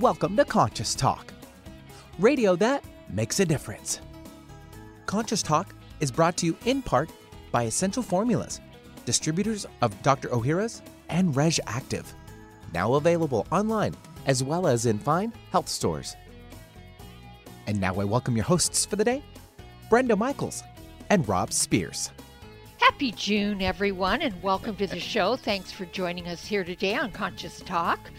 Welcome to Conscious Talk, radio that makes a difference. Conscious Talk is brought to you in part by Essential Formulas, distributors of Dr. Ohhira's and Reg'Activ, now available online as well as in fine health stores. And now I welcome your hosts for the day, Brenda Michaels and Rob Spears. Happy June, everyone, and welcome to the show. Thanks for joining us here today on Conscious Talk,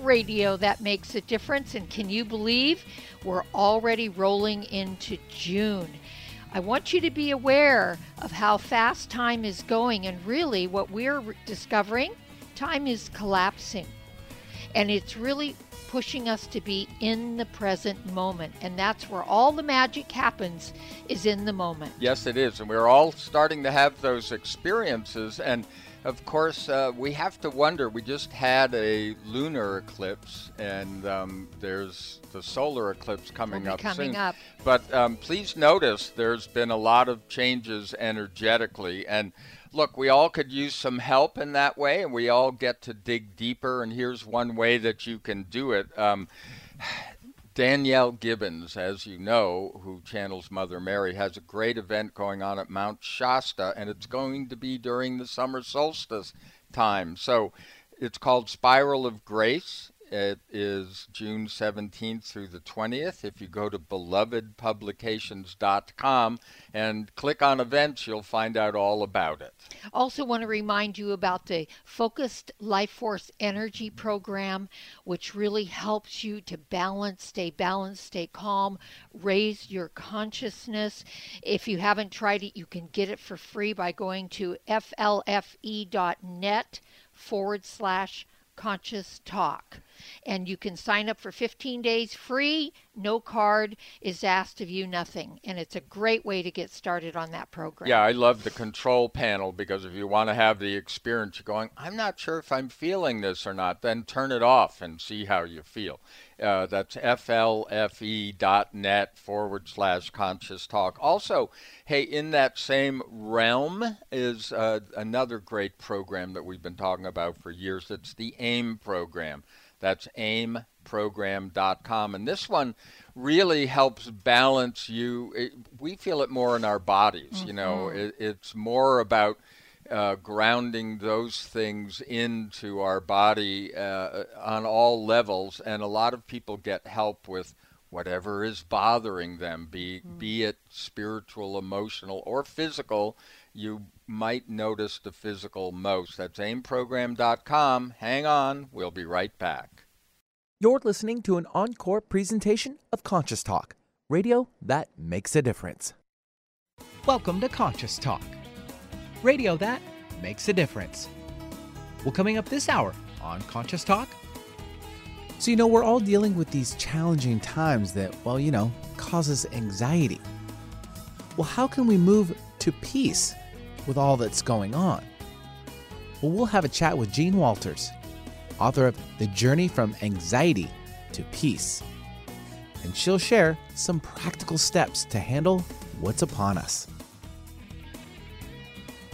radio that makes a difference. And can you believe we're already rolling into June? I want you to be aware of how fast time is going, and really what we're discovering time is collapsing. And it's really pushing us to be in the present moment. And that's where all the magic happens is in the moment. Yes, it is. And we're all starting to have those experiences. And of course, uh, we have to wonder. We just had a lunar eclipse, and um, there's the solar eclipse coming up coming soon. Up. But um, please notice there's been a lot of changes energetically. And look, we all could use some help in that way, and we all get to dig deeper. And here's one way that you can do it. Um, Danielle Gibbons, as you know, who channels Mother Mary, has a great event going on at Mount Shasta, and it's going to be during the summer solstice time. So it's called Spiral of Grace. It is June 17th through the 20th. If you go to belovedpublications.com and click on events, you'll find out all about it. Also, want to remind you about the Focused Life Force Energy Program, which really helps you to balance, stay balanced, stay calm, raise your consciousness. If you haven't tried it, you can get it for free by going to flfe.net forward slash conscious talk and you can sign up for 15 days free. No card is asked of you, nothing. And it's a great way to get started on that program. Yeah, I love the control panel because if you want to have the experience, you're going, I'm not sure if I'm feeling this or not, then turn it off and see how you feel. Uh, that's flfe.net forward slash conscious talk. Also, hey, in that same realm is uh, another great program that we've been talking about for years. It's the AIM program. That's aimprogram.com. And this one really helps balance you. It, we feel it more in our bodies. Mm-hmm. You know, mm-hmm. it, it's more about uh, grounding those things into our body uh, on all levels. And a lot of people get help with whatever is bothering them, be, mm-hmm. be it spiritual, emotional, or physical. You might notice the physical most. That's aimprogram.com. Hang on, we'll be right back. You're listening to an encore presentation of Conscious Talk, radio that makes a difference. Welcome to Conscious Talk, radio that makes a difference. Well, coming up this hour on Conscious Talk. So, you know, we're all dealing with these challenging times that, well, you know, causes anxiety. Well, how can we move to peace with all that's going on? Well, we'll have a chat with Jean Walters, author of The Journey from Anxiety to Peace. And she'll share some practical steps to handle what's upon us.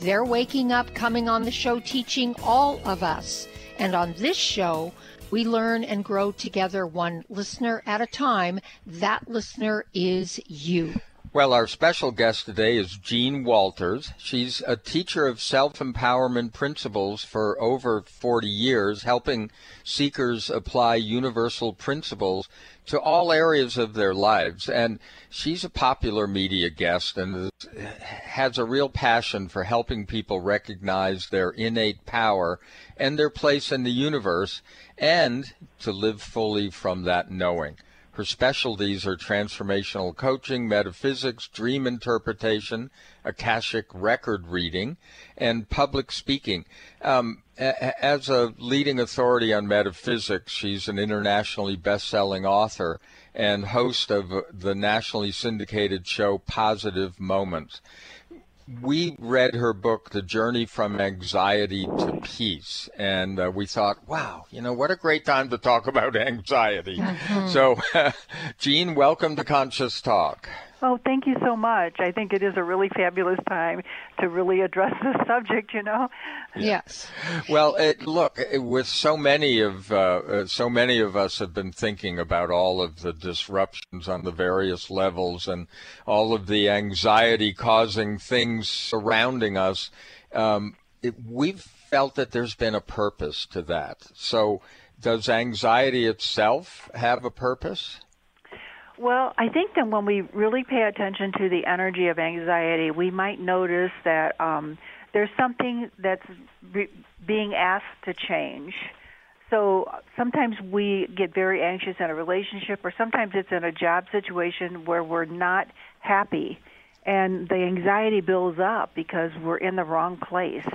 they're waking up, coming on the show, teaching all of us. And on this show, we learn and grow together one listener at a time. That listener is you. Well, our special guest today is Jean Walters. She's a teacher of self empowerment principles for over 40 years, helping seekers apply universal principles to all areas of their lives. And she's a popular media guest and has a real passion for helping people recognize their innate power and their place in the universe and to live fully from that knowing. Her specialties are transformational coaching, metaphysics, dream interpretation, Akashic record reading, and public speaking. Um, as a leading authority on metaphysics, she's an internationally best-selling author and host of the nationally syndicated show Positive Moments. We read her book, The Journey from Anxiety to Peace, and uh, we thought, wow, you know, what a great time to talk about anxiety. Mm-hmm. So, Jean, welcome to Conscious Talk. Oh, thank you so much. I think it is a really fabulous time to really address this subject. You know. Yes. Well, it, look, with so many of uh, uh, so many of us have been thinking about all of the disruptions on the various levels and all of the anxiety-causing things surrounding us. Um, it, we've felt that there's been a purpose to that. So, does anxiety itself have a purpose? Well, I think that when we really pay attention to the energy of anxiety, we might notice that um, there's something that's re- being asked to change. So sometimes we get very anxious in a relationship, or sometimes it's in a job situation where we're not happy, and the anxiety builds up because we're in the wrong place.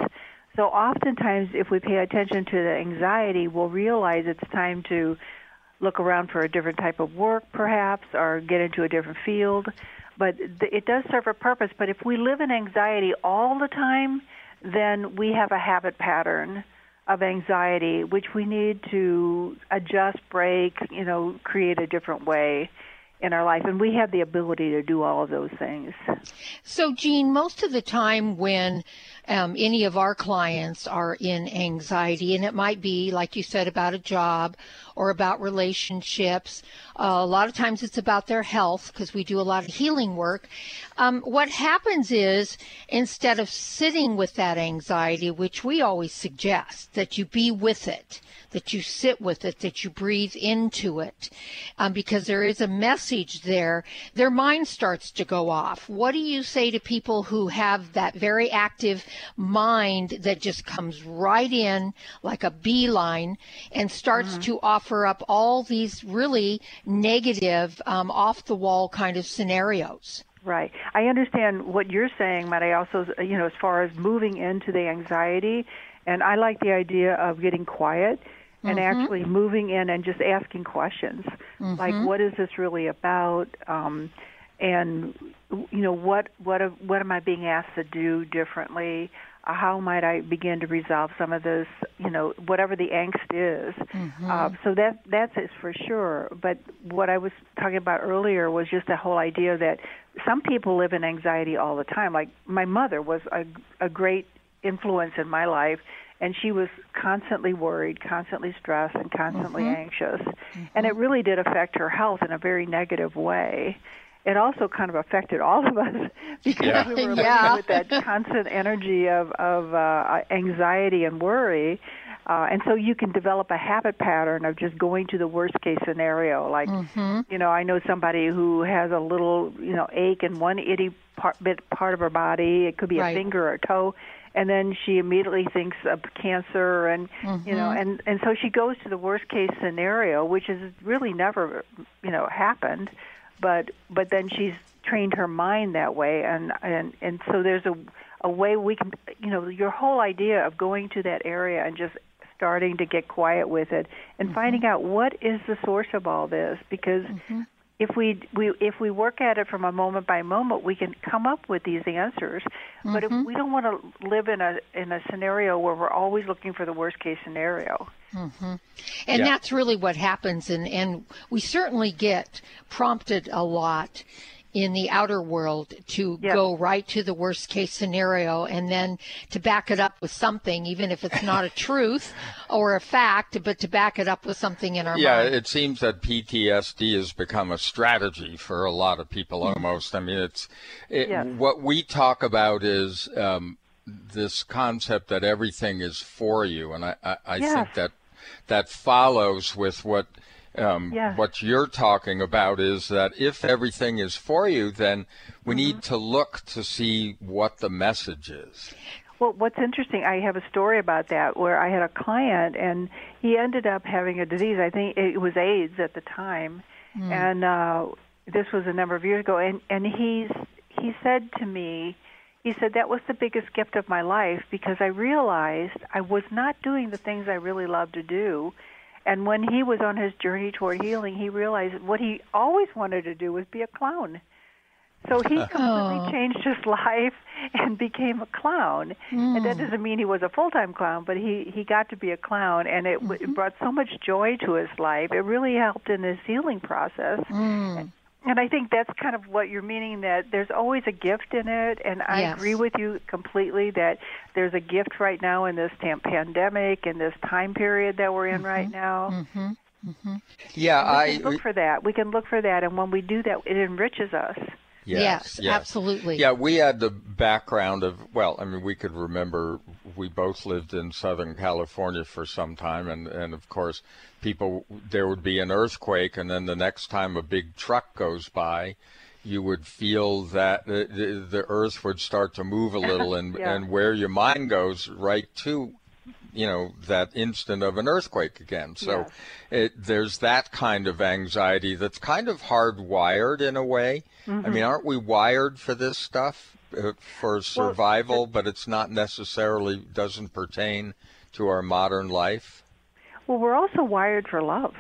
So oftentimes, if we pay attention to the anxiety, we'll realize it's time to look around for a different type of work, perhaps, or get into a different field. But it does serve a purpose. But if we live in anxiety all the time, then we have a habit pattern of anxiety, which we need to adjust, break, you know, create a different way in our life. And we have the ability to do all of those things. So, Jean, most of the time when um, any of our clients are in anxiety, and it might be, like you said, about a job or about relationships. Uh, a lot of times it's about their health because we do a lot of healing work. Um, what happens is instead of sitting with that anxiety, which we always suggest that you be with it, that you sit with it, that you breathe into it, um, because there is a message there, their mind starts to go off. What do you say to people who have that very active mind that just comes right in like a beeline and starts mm-hmm. to offer up all these really negative, um, off the wall kind of scenarios? Right. I understand what you're saying, but I also, you know, as far as moving into the anxiety, and I like the idea of getting quiet and mm-hmm. actually moving in and just asking questions mm-hmm. like what is this really about um and you know what what what am i being asked to do differently uh, how might i begin to resolve some of this you know whatever the angst is mm-hmm. uh, so that that's it for sure but what i was talking about earlier was just the whole idea that some people live in anxiety all the time like my mother was a a great influence in my life and she was constantly worried, constantly stressed, and constantly mm-hmm. anxious. Mm-hmm. And it really did affect her health in a very negative way. It also kind of affected all of us because yeah. we were yeah. living with that constant energy of of uh, anxiety and worry. Uh, and so you can develop a habit pattern of just going to the worst case scenario. Like, mm-hmm. you know, I know somebody who has a little, you know, ache in one itty part, bit part of her body. It could be right. a finger or a toe, and then she immediately thinks of cancer and mm-hmm. you know mm-hmm. and and so she goes to the worst case scenario which has really never you know happened but but then she's trained her mind that way and and and so there's a a way we can you know your whole idea of going to that area and just starting to get quiet with it and mm-hmm. finding out what is the source of all this because mm-hmm if we we if we work at it from a moment by moment, we can come up with these answers. Mm-hmm. But if mm-hmm. we don't want to live in a in a scenario where we're always looking for the worst case scenario. Mm-hmm. And yeah. that's really what happens, and and we certainly get prompted a lot in the outer world to yep. go right to the worst case scenario and then to back it up with something, even if it's not a truth or a fact, but to back it up with something in our yeah, mind. It seems that PTSD has become a strategy for a lot of people mm-hmm. almost. I mean, it's it, yes. what we talk about is um, this concept that everything is for you. And I, I, I yes. think that that follows with what um, yes. What you're talking about is that if everything is for you, then we mm-hmm. need to look to see what the message is. Well, what's interesting, I have a story about that where I had a client and he ended up having a disease. I think it was AIDS at the time, mm. and uh, this was a number of years ago. And and he's he said to me, he said that was the biggest gift of my life because I realized I was not doing the things I really love to do. And when he was on his journey toward healing, he realized what he always wanted to do was be a clown. So he completely oh. changed his life and became a clown. Mm. And that hmm. doesn't mean he was a full-time clown, but he he got to be a clown, and it, mm-hmm. it brought so much joy to his life. It really helped in his healing process. Mm. And I think that's kind of what you're meaning that there's always a gift in it. And I yes. agree with you completely that there's a gift right now in this tam- pandemic and this time period that we're in mm-hmm. right now. Mm-hmm. Mm-hmm. Yeah, I look for that. We can look for that, and when we do that, it enriches us. Yes, yes, yes, absolutely. Yeah, we had the background of well, I mean, we could remember we both lived in Southern California for some time, and and of course, people there would be an earthquake, and then the next time a big truck goes by, you would feel that the, the, earth would start to move a little, and yeah. and where your mind goes right to you know that instant of an earthquake again. So yes. it, there's that kind of anxiety that's kind of hardwired in a way. Mm-hmm. I mean, aren't we wired for this stuff uh, for survival? Well, but it's not necessarily doesn't pertain to our modern life. Well, we're also wired for love.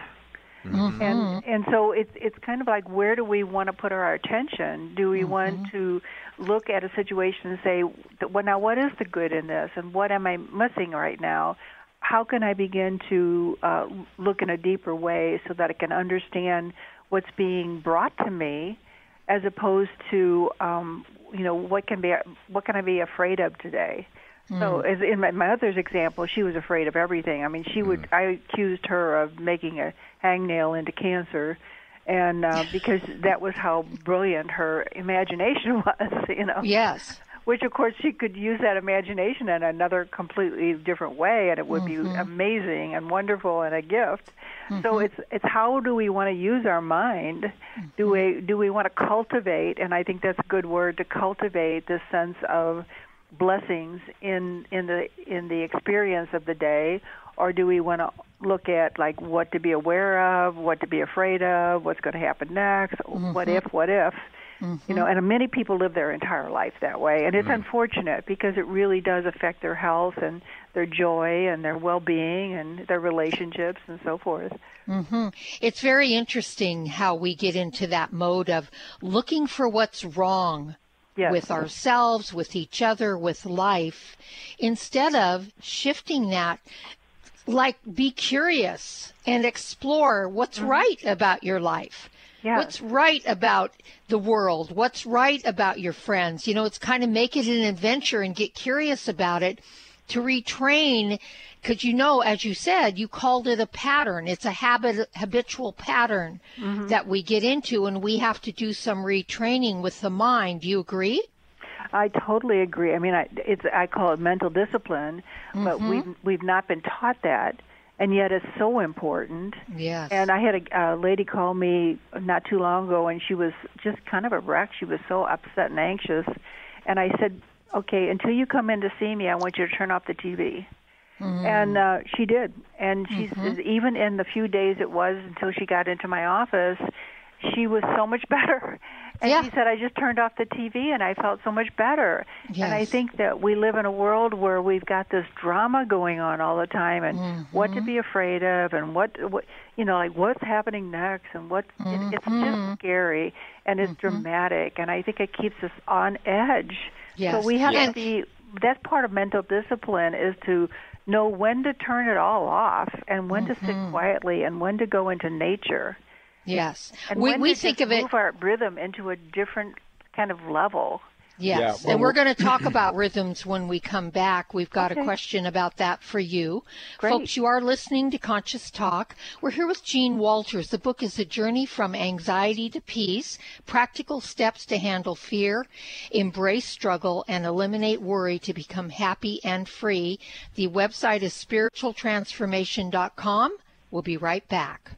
Mm-hmm. And and so it's it's kind of like where do we want to put our attention? Do we mm-hmm. want to look at a situation and say, well, now what is the good in this, and what am I missing right now? How can I begin to uh, look in a deeper way so that I can understand what's being brought to me, as opposed to, um, you know, what can be what can I be afraid of today? Mm. So, as in my, my mother's example, she was afraid of everything. I mean, she would. Mm. I accused her of making a hangnail into cancer, and uh, because that was how brilliant her imagination was, you know. Yes. Which of course she could use that imagination in another completely different way, and it would mm-hmm. be amazing and wonderful and a gift. Mm-hmm. So it's it's how do we want to use our mind? Mm-hmm. Do we do we want to cultivate? And I think that's a good word to cultivate this sense of blessings in in the in the experience of the day, or do we want to look at like what to be aware of, what to be afraid of, what's going to happen next, mm-hmm. what if, what if. Mm-hmm. You know, and many people live their entire life that way, and it's mm-hmm. unfortunate because it really does affect their health and their joy and their well-being and their relationships and so forth. Mm-hmm. It's very interesting how we get into that mode of looking for what's wrong Yes. with ourselves, with each other, with life, instead of shifting that like be curious and explore what's mm-hmm. right about your life. Yes. What's right about the world? What's right about your friends? You know, it's kind of make it an adventure and get curious about it to retrain because you know as you said you called it a pattern it's a habit habitual pattern mm-hmm. that we get into and we have to do some retraining with the mind do you agree I totally agree. I mean, I, it's I call it mental discipline, mm-hmm. but we've we've not been taught that, and yet it's so important. Yes. And I had a, a lady call me not too long ago, and she was just kind of a wreck. She was so upset and anxious, and I said, "Okay, until you come in to see me, I want you to turn off the TV." Mm-hmm. And uh, she did, and she mm-hmm. even in the few days it was until she got into my office, she was so much better. And yeah. she said, I just turned off the TV and I felt so much better. Yes. And I think that we live in a world where we've got this drama going on all the time and mm-hmm. what to be afraid of and what, what you know, like what's happening next and what mm-hmm. it, it's just mm-hmm. scary and it's mm-hmm. dramatic. And I think it keeps us on edge. Yes. So we have yes. to be, that's part of mental discipline is to know when to turn it all off and when to sit mm-hmm. quietly and when to go into nature. Yes, and we we think of it move our rhythm into a different kind of level. Yes, yeah, well, and we're, we're going to talk about rhythms when we come back. We've got okay. a question about that for you. Great. Folks, you are listening to Conscious Talk. We're here with Jean Walters. The book is A Journey from Anxiety to Peace Practical Steps to Handle Fear, Embrace Struggle, and Eliminate Worry to Become Happy and Free. The website is spiritualtransformation.com. We'll be right back.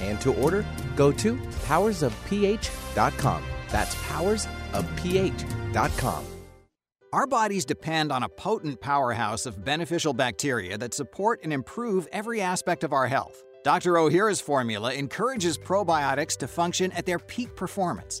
and to order, go to powersofph.com. That's powersofph.com. Our bodies depend on a potent powerhouse of beneficial bacteria that support and improve every aspect of our health. Dr. Ohhira's formula encourages probiotics to function at their peak performance.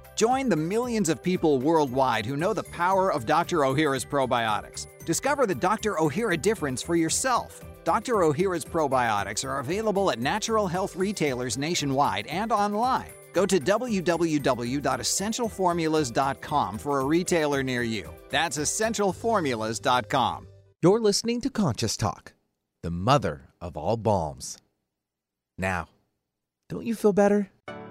Join the millions of people worldwide who know the power of Dr. Ohhira's probiotics. Discover the Dr. Ohhira difference for yourself. Dr. Ohhira's probiotics are available at natural health retailers nationwide and online. Go to www.essentialformulas.com for a retailer near you. That's essentialformulas.com. You're listening to Conscious Talk, the mother of all balms. Now, don't you feel better?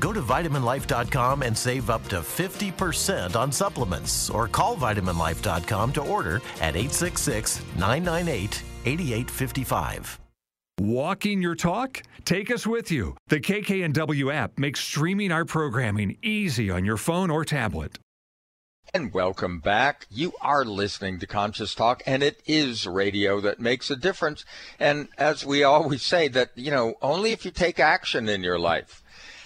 Go to vitaminlife.com and save up to 50% on supplements or call vitaminlife.com to order at 866 998 8855. Walking your talk? Take us with you. The KKNW app makes streaming our programming easy on your phone or tablet. And welcome back. You are listening to Conscious Talk, and it is radio that makes a difference. And as we always say, that, you know, only if you take action in your life.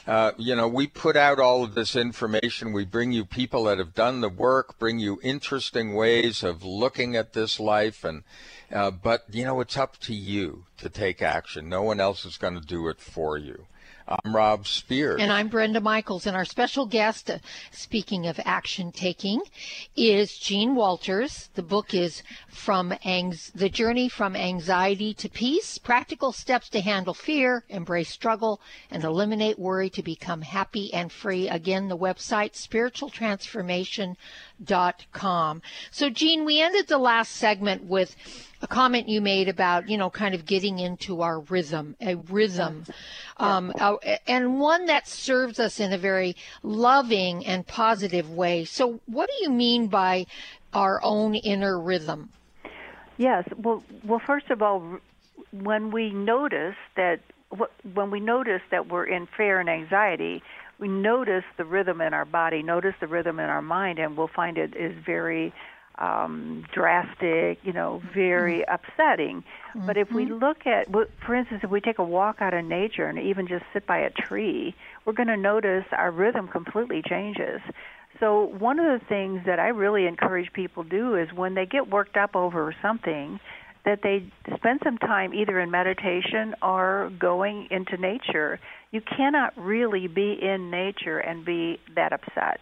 Uh, you know, we put out all of this information. We bring you people that have done the work, bring you interesting ways of looking at this life. And, uh, but, you know, it's up to you to take action. No one else is going to do it for you. I'm Rob Spears. And I'm Brenda Michaels. And our special guest, uh, speaking of action taking, is Jean Walters. The book is from Anx- The Journey from Anxiety to Peace Practical Steps to Handle Fear, Embrace Struggle, and Eliminate Worry to Become Happy and Free. Again, the website, Spiritual Transformation com. So, Jean, we ended the last segment with a comment you made about, you know, kind of getting into our rhythm, a rhythm, um, uh, and one that serves us in a very loving and positive way. So, what do you mean by our own inner rhythm? Yes. Well, well, first of all, when we notice that when we notice that we're in fear and anxiety, we notice the rhythm in our body, notice the rhythm in our mind, and we'll find it is very um, drastic, you know, very mm-hmm. upsetting. Mm-hmm. But if we mm-hmm. look at, for instance, if we take a walk out in nature and even just sit by a tree, we're going to notice our rhythm completely changes. So one of the things that I really encourage people do is when they get worked up over something, that they spend some time either in meditation or going into nature. You cannot really be in nature and be that upset.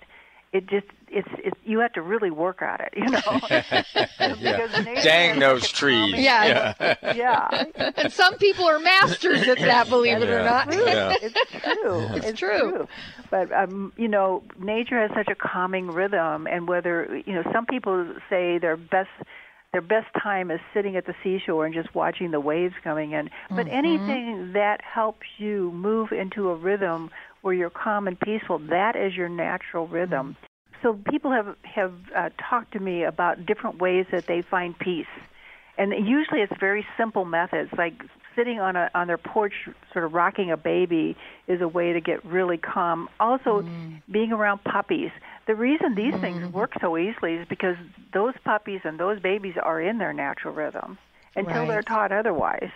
It just it's it's you have to really work at it, you know. yeah. Dang those trees. Yeah. Yeah. yeah. And some people are masters at that, believe it or not. Yeah. It's true. It's, it's true. true. But um, you know, nature has such a calming rhythm and whether you know, some people say their best their best time is sitting at the seashore and just watching the waves coming in. But mm-hmm. anything that helps you move into a rhythm where you're calm and peaceful, that is your natural rhythm. Mm-hmm. So people have have uh, talked to me about different ways that they find peace, and usually it's very simple methods like sitting on a on their porch, sort of rocking a baby, is a way to get really calm. Also, mm. being around puppies. The reason these mm-hmm. things work so easily is because those puppies and those babies are in their natural rhythm until right. they're taught otherwise.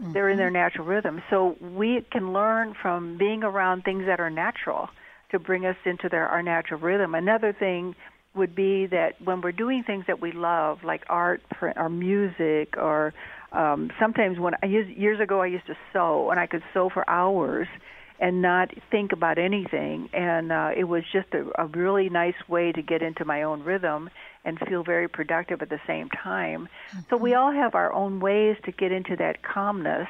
Mm-hmm. They're in their natural rhythm. So we can learn from being around things that are natural to bring us into their our natural rhythm. Another thing would be that when we're doing things that we love, like art or music, or um, sometimes when I used, years ago I used to sew, and I could sew for hours and not think about anything. And uh, it was just a, a really nice way to get into my own rhythm and feel very productive at the same time. Mm-hmm. So we all have our own ways to get into that calmness,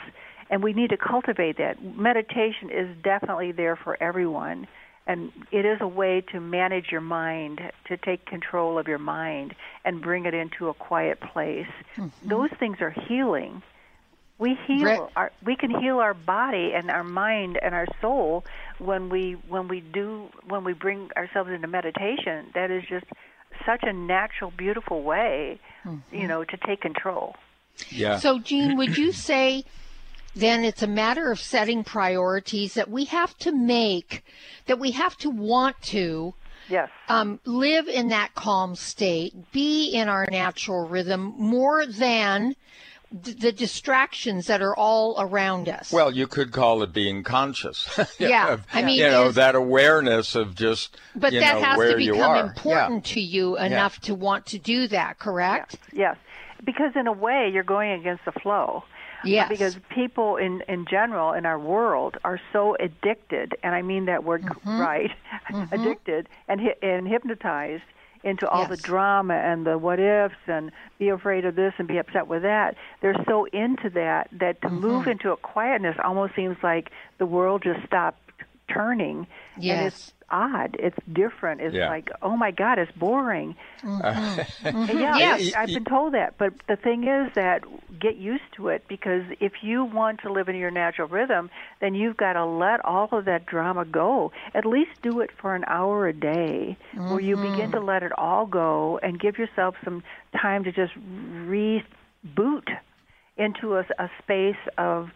and we need to cultivate that. Meditation is definitely there for everyone. And it is a way to manage your mind, to take control of your mind and bring it into a quiet place. Mm-hmm. Those things are healing we heal our we can heal our body and our mind and our soul when we when we do when we bring ourselves into meditation that is just such a natural beautiful way mm-hmm. you know to take control yeah so jean would you say then it's a matter of setting priorities that we have to make that we have to want to Yes. Um, live in that calm state, be in our natural rhythm more than the distractions that are all around us. Well, you could call it being conscious. yeah, of, I mean, you know, that awareness of just. But that know, has to become important yeah. to you enough yeah. to want to do that. Correct? Yes. yes, because in a way, you're going against the flow. Yes. Because people in in general in our world are so addicted, and I mean that word mm-hmm. right, mm-hmm. addicted and and hypnotized into all yes. the drama and the what ifs and be afraid of this and be upset with that. They're so into that that to mm-hmm. move into a quietness almost seems like the world just stopped turning. Yes. And it's odd. It's different. It's yeah. like, oh my God, it's boring. Mm-hmm. mm-hmm. Yeah, yes. I've been told that. But the thing is that get used to it because if you want to live in your natural rhythm, then you've got to let all of that drama go. At least do it for an hour a day mm-hmm. where you begin to let it all go and give yourself some time to just reboot into a, a space of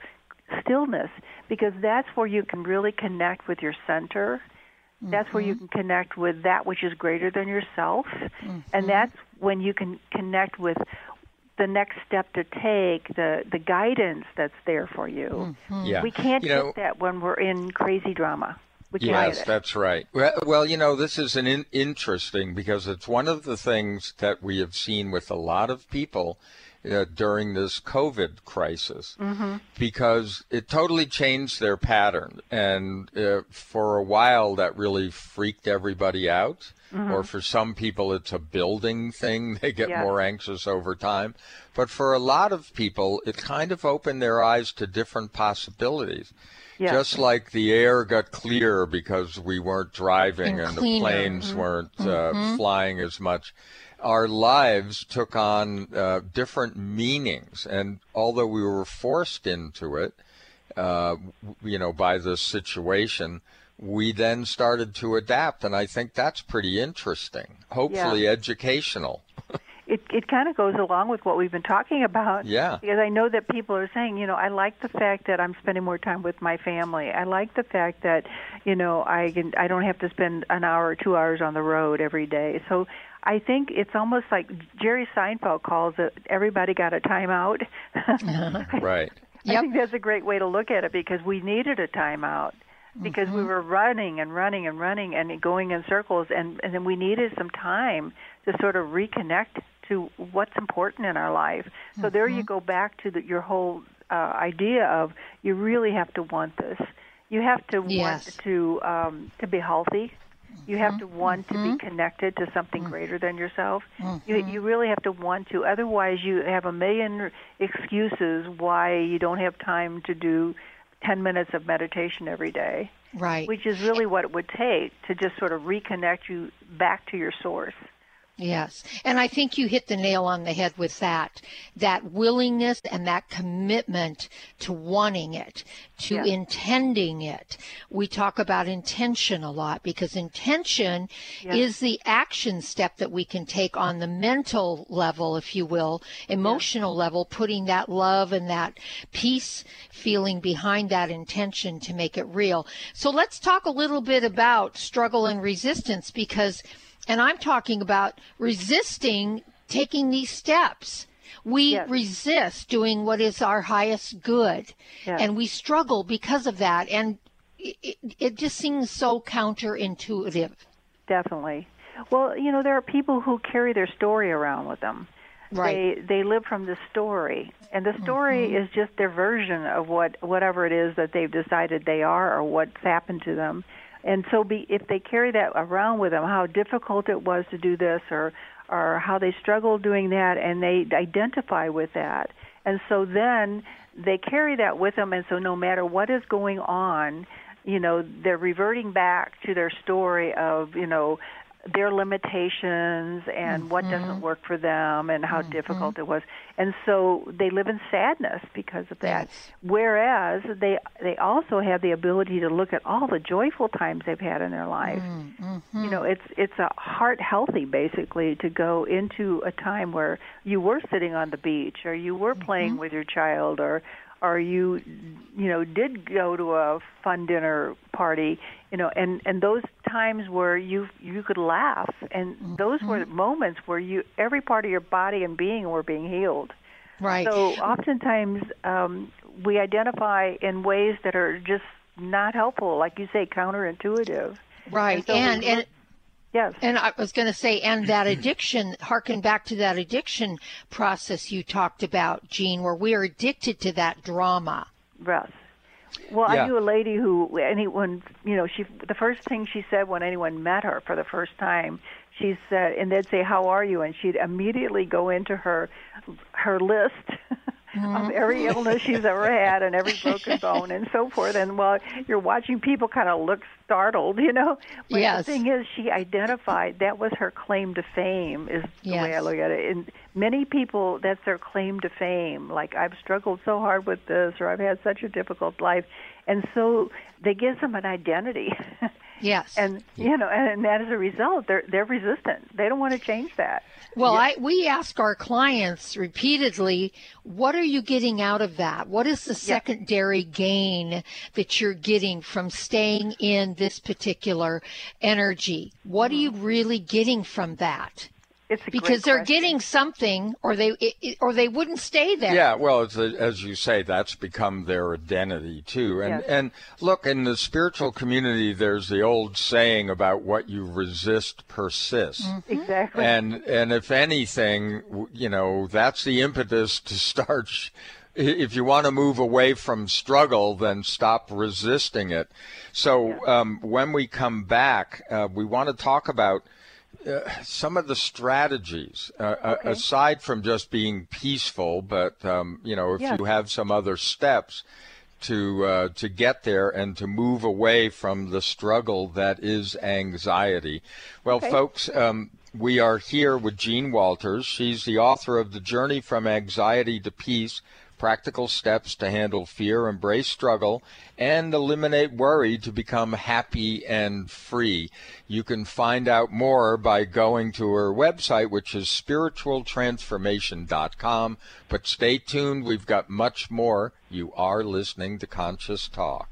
stillness because that's where you can really connect with your center that's where you mm-hmm. can connect with that which is greater than yourself. Mm-hmm. And that's when you can connect with the next step to take, the, the guidance that's there for you. Mm-hmm. Yeah. We can't you get know, that when we're in crazy drama. yes, that's right. Well, well, you know, this is an in- interesting because it's one of the things that we have seen with a lot of people uh, during this COVID crisis Mm-hmm. because it totally changed their pattern. And uh, for a while, that really freaked everybody out. Or for some people, it's a building thing. They get Yeah. more anxious over time. But for a lot of people, it kind of opened their eyes to different possibilities. Yes. Just like the air got clearer because we weren't driving And and, the planes weren't uh, flying as much, our lives took on uh, different meanings. And although we were forced into it, uh, you know, by this situation, we then started to adapt. And I think that's pretty interesting, hopefully educational. it it kind of goes along with what we've been talking about. Yeah. Because I know that people are saying, you know, I like the fact that I'm spending more time with my family. I like the fact that, you know, I can I don't have to spend an hour or two hours on the road every day. So I think it's almost like Jerry Seinfeld calls it everybody got a timeout. Uh-huh. right. I Yep. think that's a great way to look at it because we needed a timeout because we mm-hmm. were running and running and running and going in circles and and then we needed some time to sort of reconnect to what's important in our life. So there you mm-hmm. go back to the, your whole uh, idea of you really have to want this. You have to Yes. want to um, to be healthy. You have to mm-hmm. want to be mm-hmm. connected to something greater than yourself. You you really have to want to. Otherwise, you have a million excuses why you don't have time to do 10 minutes of meditation every day, Right. which is really what it would take to just sort of reconnect you back to your source. Yes. And I think you hit the nail on the head with that. That willingness and that commitment to wanting it, to Yeah. intending it. We talk about intention a lot because intention Yeah. is the action step that we can take on the mental level, if you will, emotional level, putting that love and that peace feeling behind that intention to make it real. So let's talk a little bit about struggle and resistance because and I'm talking about resisting taking these steps. We Yes. resist doing what is our highest good, Yes. and we struggle because of that. And it, it, it just seems so counterintuitive. Definitely. Well, you know, there are people who carry their story around with them. Right. They they live from the story, and the story mm-hmm. is just their version of what whatever it is that they've decided they are or what's happened to them. And so, be if they carry that around with them, how difficult it was to do this, or or how they struggled doing that, and they identify with that, and so then they carry that with them, and so no matter what is going on, you know, they're reverting back to their story of you know their limitations and what doesn't mm-hmm. work for them and how mm-hmm. difficult it was. And so they live in sadness because of that. Yes. whereas they they also have the ability to look at all the joyful times they've had in their life. Mm-hmm. You know it's it's a heart healthy basically to go into a time where you were sitting on the beach or you were playing with your child or or you you know did go to a fun dinner party you know and and those times where you you could laugh and those were moments where you every part of your body and being were being healed Right. so oftentimes um, we identify in ways that are just not helpful, like you say, counterintuitive. right. so And and look- Yes. And I was going to say, and that addiction, harken back to that addiction process you talked about, Jean, where we are addicted to that drama. Yes. Well, Yeah. I knew a lady who anyone, you know, she the first thing she said when anyone met her for the first time, she said, and they'd say, "How are you?" and she'd immediately go into her her list of every mm-hmm. illness she's ever had and every broken bone and so forth. And while you're watching, people kind of look startled, you know. But Yes. the thing is, she identified that was her claim to fame. Is the way I look at it. And many people, that's their claim to fame. Like I've struggled so hard with this, or I've had such a difficult life, and so they gives them an identity. Yes. and you know, and, and as a result, they're they're resistant. They don't want to change that. Well, I, we ask our clients repeatedly, what are you getting out of that? What is the secondary gain that you're getting from staying in this particular energy? What are you mm-hmm. really getting from that? It's because they're getting something, or they it, or they wouldn't stay there. Yeah, well, a, as you say, that's become their identity too. And Yes. and look, in the spiritual community, there's the old saying about what you resist persists. Exactly. And and if anything, you know, that's the impetus to start. sh- If you want to move away from struggle, then stop resisting it. So um, when we come back, uh, we want to talk about uh, some of the strategies uh, uh, Okay. aside from just being peaceful, but um, you know, if Yeah. you have some other steps to uh, to get there and to move away from the struggle that is anxiety. Well, Okay. folks, um, we are here with Jean Walters. She's the author of The Journey from Anxiety to Peace. Practical steps to handle fear, embrace struggle, and eliminate worry to become happy and free. You can find out more by going to her website, which is spiritualtransformation.com. But stay tuned, we've got much more. You are listening to Conscious Talk.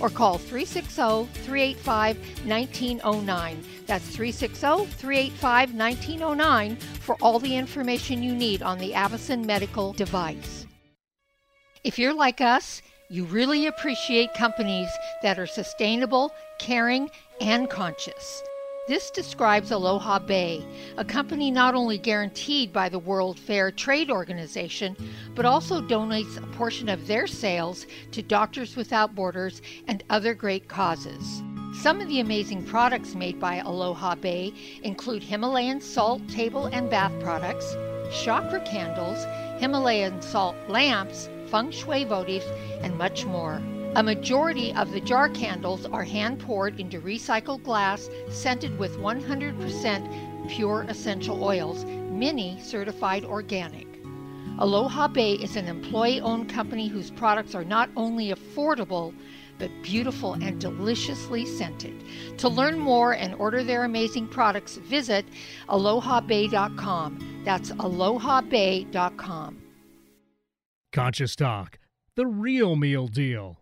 or call 360 385 1909. That's 360 385 1909 for all the information you need on the Avacen medical device. If you're like us, you really appreciate companies that are sustainable, caring, and conscious. This describes Aloha Bay, a company not only guaranteed by the World Fair Trade Organization, but also donates a portion of their sales to Doctors Without Borders and other great causes. Some of the amazing products made by Aloha Bay include Himalayan salt table and bath products, chakra candles, Himalayan salt lamps, feng shui votives, and much more. A majority of the jar candles are hand poured into recycled glass, scented with 100% pure essential oils, many certified organic. Aloha Bay is an employee owned company whose products are not only affordable, but beautiful and deliciously scented. To learn more and order their amazing products, visit alohabay.com. That's alohabay.com. Conscious Talk, the real meal deal.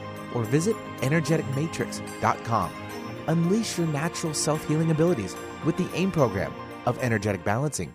or visit energeticmatrix.com. Unleash your natural self healing abilities with the AIM program of energetic balancing.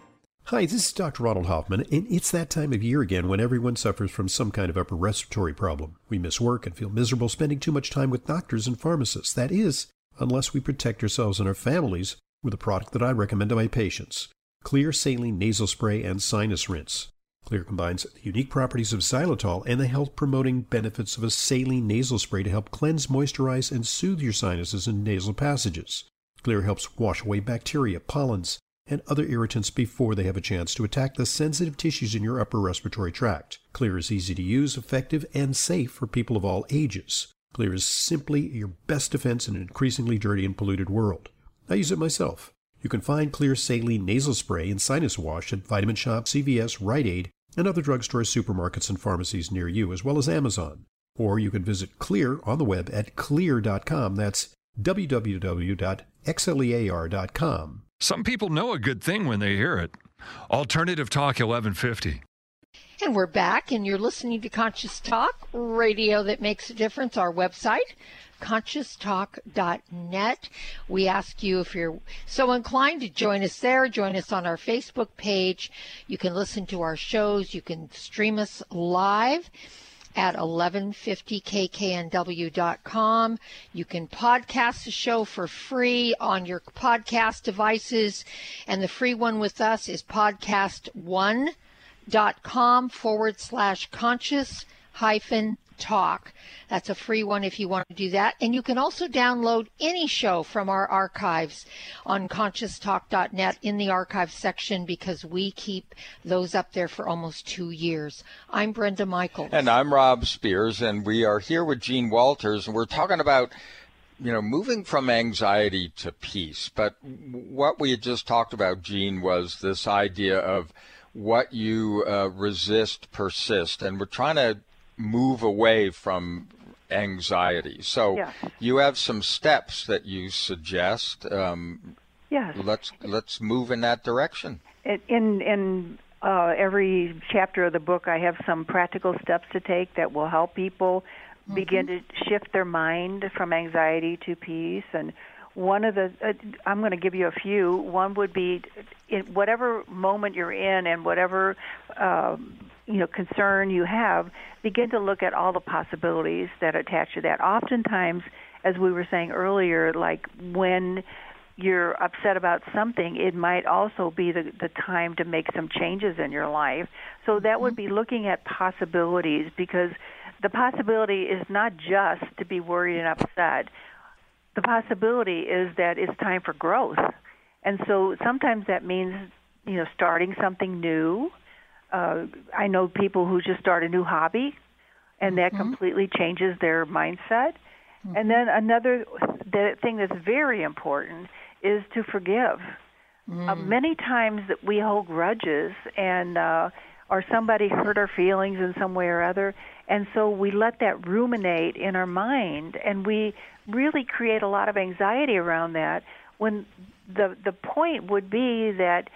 Hi, this is Dr. Ronald Hoffman, and it's that time of year again when everyone suffers from some kind of upper respiratory problem. We miss work and feel miserable spending too much time with doctors and pharmacists. That is, unless we protect ourselves and our families with a product that I recommend to my patients Xlear Saline Nasal Spray and Sinus Rinse. Xlear combines the unique properties of xylitol and the health promoting benefits of a saline nasal spray to help cleanse, moisturize, and soothe your sinuses and nasal passages. Xlear helps wash away bacteria, pollens, and other irritants before they have a chance to attack the sensitive tissues in your upper respiratory tract. Xlear is easy to use, effective, and safe for people of all ages. Xlear is simply your best defense in an increasingly dirty and polluted world. I use it myself. You can find Xlear Saline Nasal Spray and Sinus Wash at Vitamin Shoppe, CVS, Rite Aid, and other drugstores, supermarkets, and pharmacies near you, as well as Amazon. Or you can visit Xlear on the web at xlear.com. That's www.xlear.com. Some people know a good thing when they hear it. Alternative Talk 1150. And we're back, and you're listening to Conscious Talk, radio that makes a difference, our website, conscioustalk.net. We ask you if you're so inclined to join us there, join us on our Facebook page. You can listen to our shows, you can stream us live at 1150kknw.com. You can podcast the show for free on your podcast devices. And the free one with us is podcast1.com forward slash conscious hyphen talk. That's a free one if you want to do that. And you can also download any show from our archives on conscioustalk.net in the archive section because we keep those up there for almost two years. I'm Brenda Michaels. And I'm Rob Spears, and we are here with Jean Walters, and we're talking about you know, moving from anxiety to peace. But what we had just talked about, Jean, was this idea of what you uh, resist persist, and we're trying to move away from anxiety. So yes. you have some steps that you suggest. Um, yes. Let's let's move in that direction. In in uh, every chapter of the book, I have some practical steps to take that will help people mm-hmm. begin to shift their mind from anxiety to peace. And one of the uh, I'm going to give you a few. One would be in whatever moment you're in and whatever. Uh, you know concern you have begin to look at all the possibilities that attach to that oftentimes as we were saying earlier like when you're upset about something it might also be the the time to make some changes in your life so that would be looking at possibilities because the possibility is not just to be worried and upset the possibility is that it's time for growth and so sometimes that means you know starting something new uh, I know people who just start a new hobby, and that mm-hmm. completely changes their mindset. Mm-hmm. And then another the thing that's very important is to forgive. Mm. Uh, many times that we hold grudges and uh, or somebody hurt our feelings in some way or other, and so we let that ruminate in our mind, and we really create a lot of anxiety around that. When the the point would be that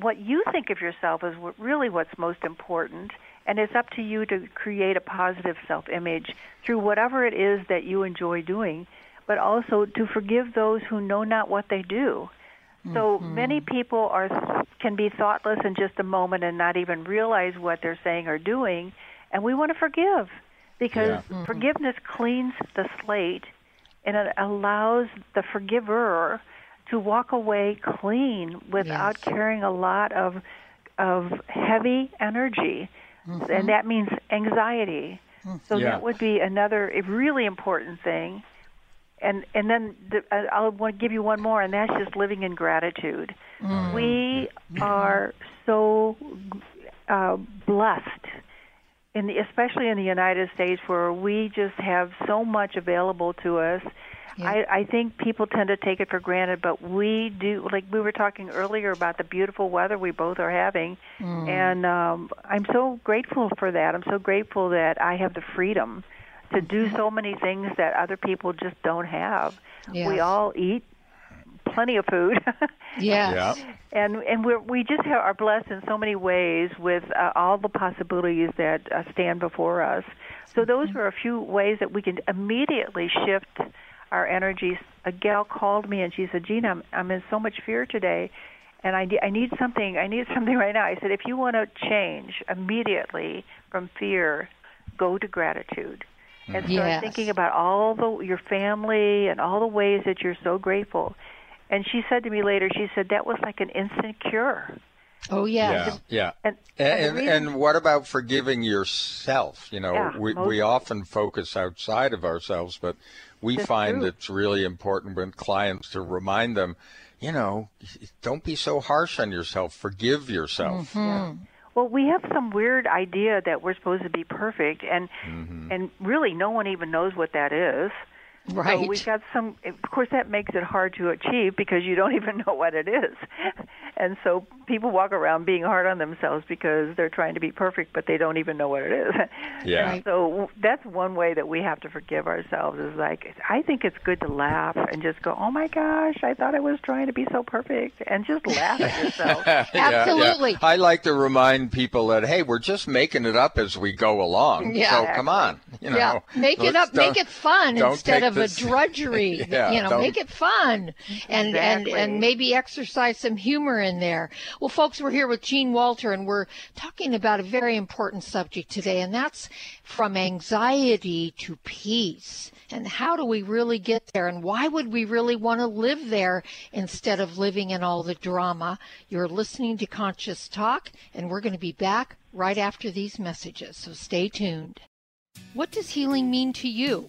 what you think of yourself is what, really what's most important, and it's up to you to create a positive self image through whatever it is that you enjoy doing, but also to forgive those who know not what they do. So mm-hmm. many people are can be thoughtless in just a moment and not even realize what they're saying or doing, and we want to forgive because yeah. mm-hmm. forgiveness cleans the slate and it allows the forgiver to walk away clean without yes. carrying a lot of of heavy energy, mm-hmm. and that means anxiety. So yeah. that would be another a really important thing. And and then the, I'll want to give you one more, and that's just living in gratitude. Mm. We are so uh, blessed in the, especially in the United States, where we just have so much available to us yeah. I, I think people tend to take it for granted, but we do. Like we were talking earlier about the beautiful weather we both are having, mm. and um, I'm so grateful for that. I'm so grateful that I have the freedom to do so many things that other people just don't have. Yes. We all eat plenty of food. yes. Yeah. And and we we just have, are blessed in so many ways with uh, all the possibilities that uh, stand before us. So those mm-hmm. are a few ways that we can immediately shift our energies. A gal called me and she said, "Gina, I'm, I'm in so much fear today, and I, I need something. I need something right now." I said, "If you want to change immediately from fear, go to gratitude." And start yes. thinking about all the your family and all the ways that you're so grateful. And she said to me later, she said that was like an instant cure. Oh yeah, yeah. And and, and, and, what about forgiving yourself? You know, yeah, we we often focus outside of ourselves, but we That's find true. it's really important when clients to remind them, you know, don't be so harsh on yourself. Forgive yourself. Mm-hmm. Yeah. Well, we have some weird idea that we're supposed to be perfect, and mm-hmm. and really, no one even knows what that is. Right. So we got some. Of course, that makes it hard to achieve because you don't even know what it is, and so people walk around being hard on themselves because they're trying to be perfect, but they don't even know what it is. Yeah. Right. So that's one way that we have to forgive ourselves. Is like I think it's good to laugh and just go, "Oh my gosh, I thought I was trying to be so perfect," and just laugh at yourself. Yeah, yeah. Absolutely. I like to remind people that hey, we're just making it up as we go along. Yeah. So come on, you know. yeah, make it up, make it fun instead take of a drudgery. Yeah, you know, don't- make it fun, and and and maybe exercise some humor in there. Well, folks, we're here with Jean Walter, and we're talking about a very important subject today, and that's from anxiety to peace. And how do we really get there? And why would we really want to live there instead of living in all the drama? You're listening to Conscious Talk, and we're going to be back right after these messages. So stay tuned. What does healing mean to you?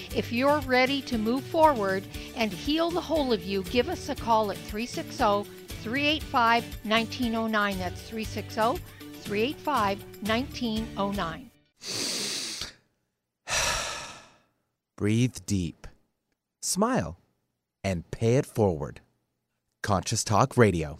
If you're ready to move forward and heal the whole of you, give us a call at 360 385 1909. That's 360 385 1909. Breathe deep, smile, and pay it forward. Conscious Talk Radio.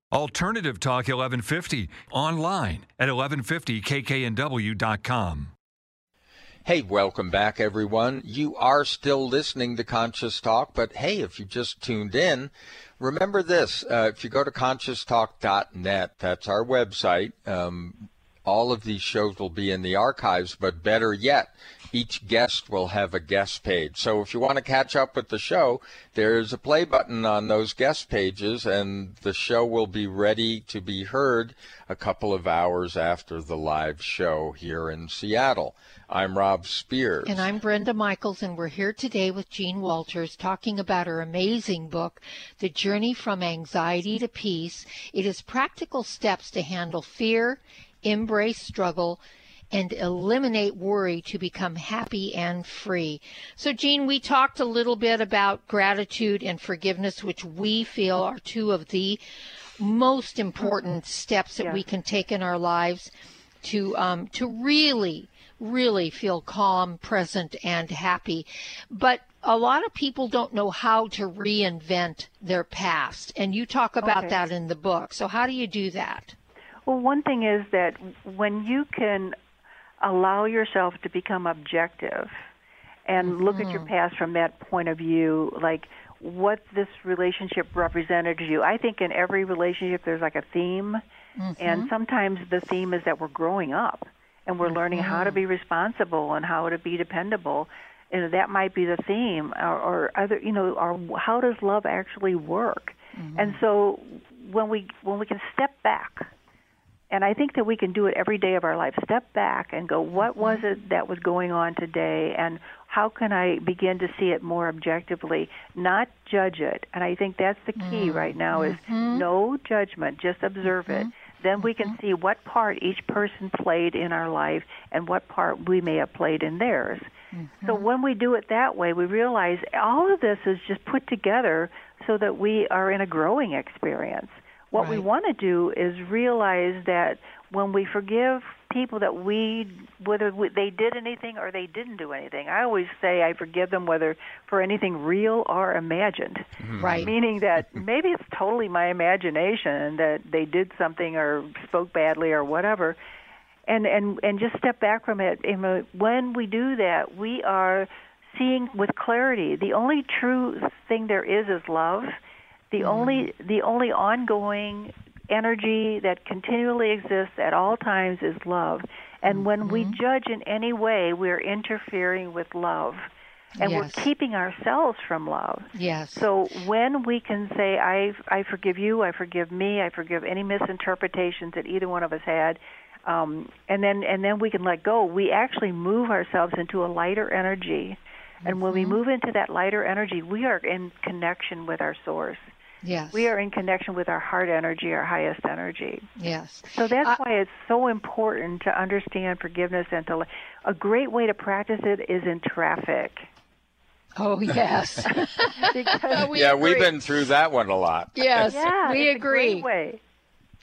Alternative Talk 1150 online at 1150kknw.com. Hey, welcome back, everyone. You are still listening to Conscious Talk, but hey, if you just tuned in, remember this. Uh, if you go to conscioustalk.net, that's our website, um, all of these shows will be in the archives, but better yet, each guest will have a guest page. So if you want to catch up with the show, there's a play button on those guest pages, and the show will be ready to be heard a couple of hours after the live show here in Seattle. I'm Rob Spears. And I'm Brenda Michaels, and we're here today with Jean Walters talking about her amazing book, The Journey from Anxiety to Peace. It is practical steps to handle fear, embrace struggle, and eliminate worry to become happy and free. So, Jean, we talked a little bit about gratitude and forgiveness, which we feel are two of the most important steps that Yeah. we can take in our lives to um, to really really feel calm, present, and happy. But a lot of people don't know how to reinvent their past, and you talk about Okay. that in the book. So how do you do that? Well, one thing is that when you can allow yourself to become objective and look at your mm-hmm. past from that point of view, like what this relationship represented to you. I think in every relationship there's like a theme, and mm-hmm. sometimes the theme is that we're growing up and we're learning how to mm-hmm. be responsible and how to be dependable. And that might be the theme, or, or other, you know, or how does love actually work? And so when we when we can step back and I think that we can do it every day of our life. Step back and go, what was it that was going on today, and how can I begin to see it more objectively, not judge it? And I think that's the key Mm. right now is Mhm. no judgment, just observe it. Then we can see what part each person played in our life and what part we may have played in theirs. So when we do it that way, we realize all of this is just put together so that we are in a growing experience. What we want to do is realize that when we forgive people that we whether we, they did anything or they didn't do anything. I always say I forgive them whether for anything real or imagined. Hmm. Right. Meaning that maybe it's totally my imagination that they did something or spoke badly or whatever. And and and just step back from it. And When we do that, we are seeing with clarity. The only true thing there is is love. The mm-hmm. only the only ongoing energy that continually exists at all times is love. And when we mm-hmm. judge in any way, we're interfering with love. And Yes. we're keeping ourselves from love. Yes. So when we can say, I, I forgive you, I forgive me, I forgive any misinterpretations that either one of us had, um, and then and then we can let go. We actually move ourselves into a lighter energy, and when we mm-hmm. move into that lighter energy, we are in connection with our source. Yes. We are in connection with our heart energy, our highest energy. Yes. So that's Uh, why it's so important to understand forgiveness and to. A great way to practice it is in traffic. Oh yes. Because we yeah, we've been through that one a lot. Yes, yeah, we it's agree.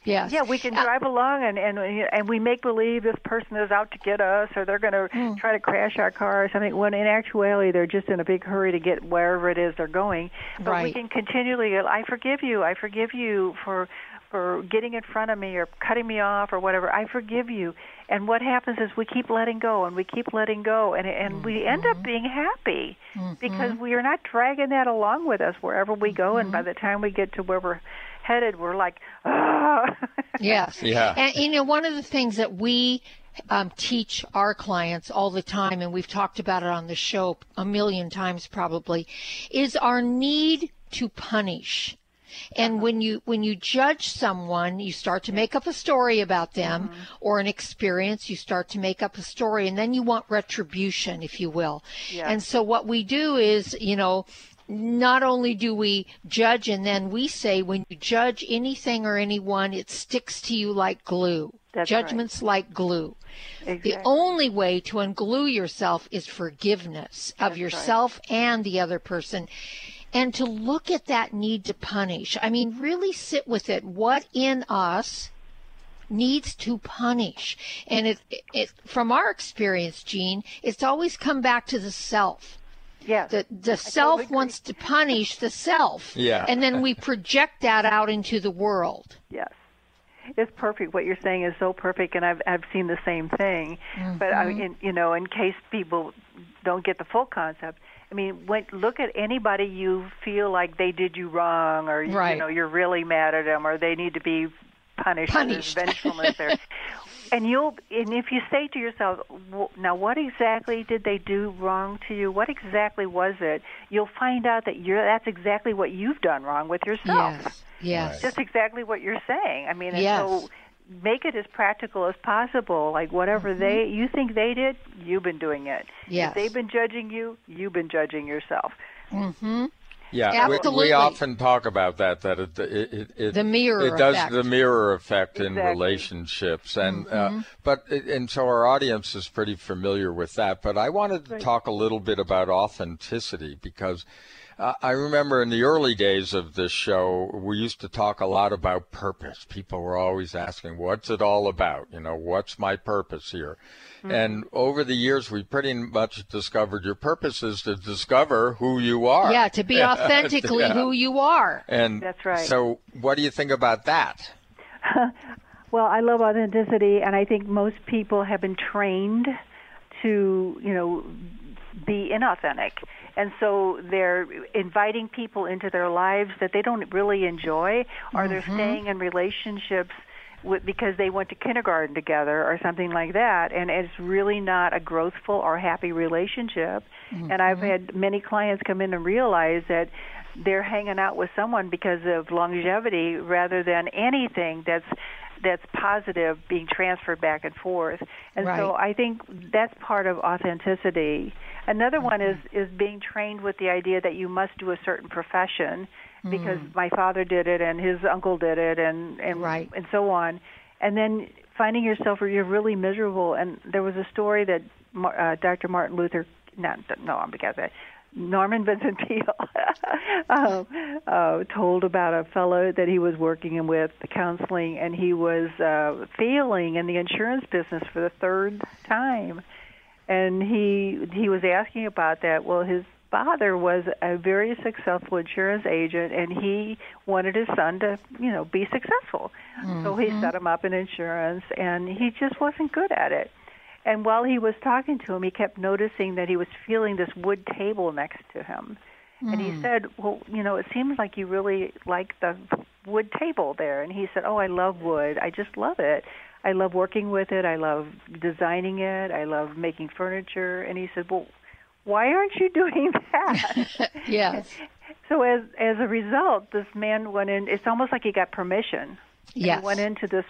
A great way. Yes. Yeah, we can Uh, drive along and and and we make believe this person is out to get us, or they're going to Hmm. try to crash our car or something. When in actuality, they're just in a big hurry to get wherever it is they're going. But we can continually, I forgive you. I forgive you for for getting in front of me or cutting me off or whatever. I forgive you. And what happens is we keep letting go and we keep letting go, and and we end Mm-hmm. up being happy because we are not dragging that along with us wherever we go. And Mm-hmm. by the time we get to where we're headed, we're like, ah. Yes. Yeah. And you know, one of the things that we um, teach our clients all the time, and we've talked about it on the show a million times probably, is our need to punish. And when you when you judge someone, you start to make up a story about them or an experience. You start to make up a story, and then you want retribution, if you will. Yeah. And so what we do is, you know, not only do we judge, and then we say when you judge anything or anyone, it sticks to you like glue. That's right. Judgment's like glue. Exactly. The only way to unglue yourself is forgiveness of right. yourself and the other person. And to look at that need to punish. I mean, really sit with it. What in us needs to punish? And it, it, from our experience, Jean, it's always come back to the self. Yes. The, the self agree. wants to punish the self. Yeah. And then we project that out into the world. Yes. It's perfect. What you're saying is so perfect, and I've I've seen the same thing. But I Mm-hmm. mean, you know, in case people don't get the full concept, I mean, when look at anybody you feel like they did you wrong, or Right. you know, you're really mad at them, or they need to be punished. Punished. Vengefulness there. And you'll, and if you say to yourself, "W- now what exactly did they do wrong to you? What exactly was it? You'll find out that you're, that's exactly what you've done wrong with yourself Yes. Yes. just exactly what you're saying. I mean, Yes. so make it as practical as possible. Like whatever they you think they did, you've been doing it. Mm-hmm. Yes. If they've been judging you, you've been judging yourself. Mm-hmm. Yeah, we, Absolutely. we often talk about that. That it it, it, it The mirror it does effect. the mirror effect in Exactly. relationships, and Mm-hmm. uh, but and so our audience is pretty familiar with that. But I wanted to talk a little bit about authenticity because. Uh, I remember in the early days of this show, we used to talk a lot about purpose. People were always asking, "What's it all about?" You know, "What's my purpose here?" And over the years, we pretty much discovered your purpose is to discover who you are. Yeah, to be authentically Yeah. who you are. And That's right. So, what do you think about that? Well, I love authenticity, and I think most people have been trained to, you know, be inauthentic. And so they're inviting people into their lives that they don't really enjoy, or they're mm-hmm. staying in relationships with, because they went to kindergarten together or something like that, and it's really not a growthful or happy relationship. And I've mm-hmm. had many clients come in and realize that they're hanging out with someone because of longevity rather than anything that's that's positive being transferred back and forth. And Right. so I think that's part of authenticity. Another one is Mm-hmm. is being trained with the idea that you must do a certain profession because Mm. my father did it and his uncle did it and and Right. and so on. And then finding yourself where you're really miserable. And there was a story that uh, Dr. Martin Luther, not no, I'm because I, Norman Vincent Peale um, uh, told about a fellow that he was working with counseling, and he was uh, failing in the insurance business for the third time. And he he was asking about that. Well, his father was a very successful insurance agent, and he wanted his son to, you know, be successful. So he set him up in insurance, and he just wasn't good at it. And while he was talking to him, he kept noticing that he was feeling this wood table next to him. And he hmm. said, "Well, you know, it seems like you really like the wood table there." And he said, "Oh, I love wood. I just love it. I love working with it. I love designing it. I love making furniture." And he said, "Well, why aren't you doing that?" Yes. so as as a result, this man went in. It's almost like he got permission. Yes. He went into this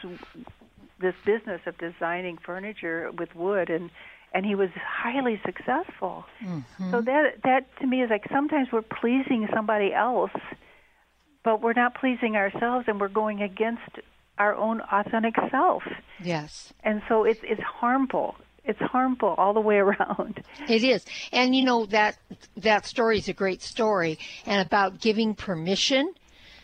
this business of designing furniture with wood and and he was highly successful. Mm-hmm. So that that to me is like sometimes we're pleasing somebody else, but we're not pleasing ourselves, and we're going against our own authentic self. Yes. And so it's it's harmful. It's harmful all the way around. It is. And you know that that story is a great story and about giving permission.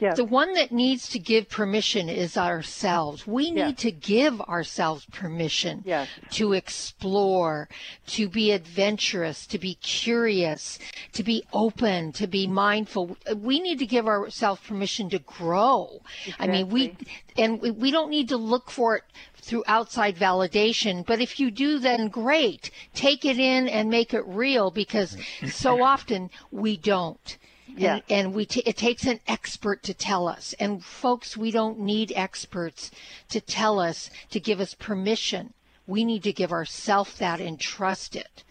Yes. The one that needs to give permission is ourselves. We need Yes. to give ourselves permission Yes. to explore, to be adventurous, to be curious, to be open, to be mindful. We need to give ourselves permission to grow. I mean, we and we, we don't need to look for it through outside validation, but if you do then great. Take it in and make it real because so often we don't. Yeah. And, and we t- it takes an expert to tell us. And folks, we don't need experts to tell us, to give us permission. We need to give ourselves that and trust it.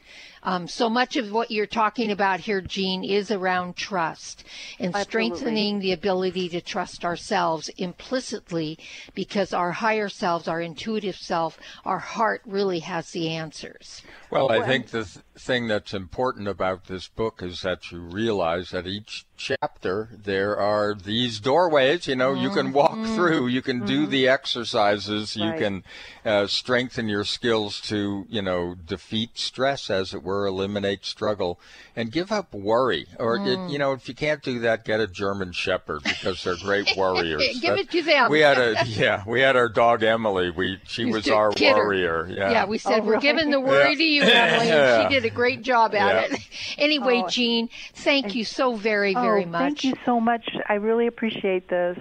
Um, so much of what you're talking about here, Jean, is around trust and Absolutely. strengthening the ability to trust ourselves implicitly because our higher selves, our intuitive self, our heart really has the answers. Well, I think the th- thing that's important about this book is that you realize that each chapter there are these doorways. You know, you can walk through, you can do the exercises, you can uh, strengthen your skills to, you know, defeat stress, as it were, eliminate struggle, and give up worry. Or, it, you know, if you can't do that, get a German Shepherd because they're great warriors. Give That- it to them. We had a yeah, we had our dog Emily. We she Used was our kid her. warrior. Yeah. Yeah, we said Oh, we're really? giving the worry Yeah. to you, Emily, and she did a great job at Yeah. it. Anyway, Oh. Jean, thank you so very, very oh, much. Thank you so much. I really appreciate this.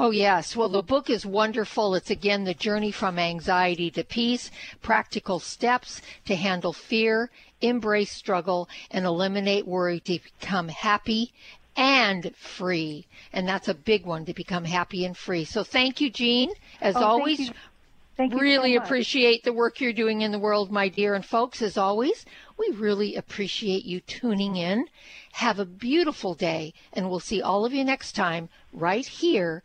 Oh, yes. Well, the book is wonderful. It's again the journey from anxiety to peace, practical steps to handle fear, embrace struggle, and eliminate worry to become happy and free. And that's a big one to become happy and free. So thank you, Jean. As Oh, thank always, you. Thank you really much. appreciate the work you're doing in the world, my dear. And folks, as always, we really appreciate you tuning in. Have a beautiful day, and we'll see all of you next time right here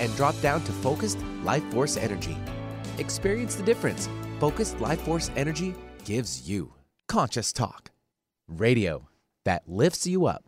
and drop down to Focused Life Force Energy. Experience the difference Focused Life Force Energy gives you. Conscious Talk, radio that lifts you up.